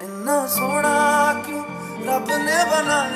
ਇੰਨਾ ਸੋਹਣਾ ਕਿਉਂ ਰੱਬ ਨੇ ਬਣਾਇਆ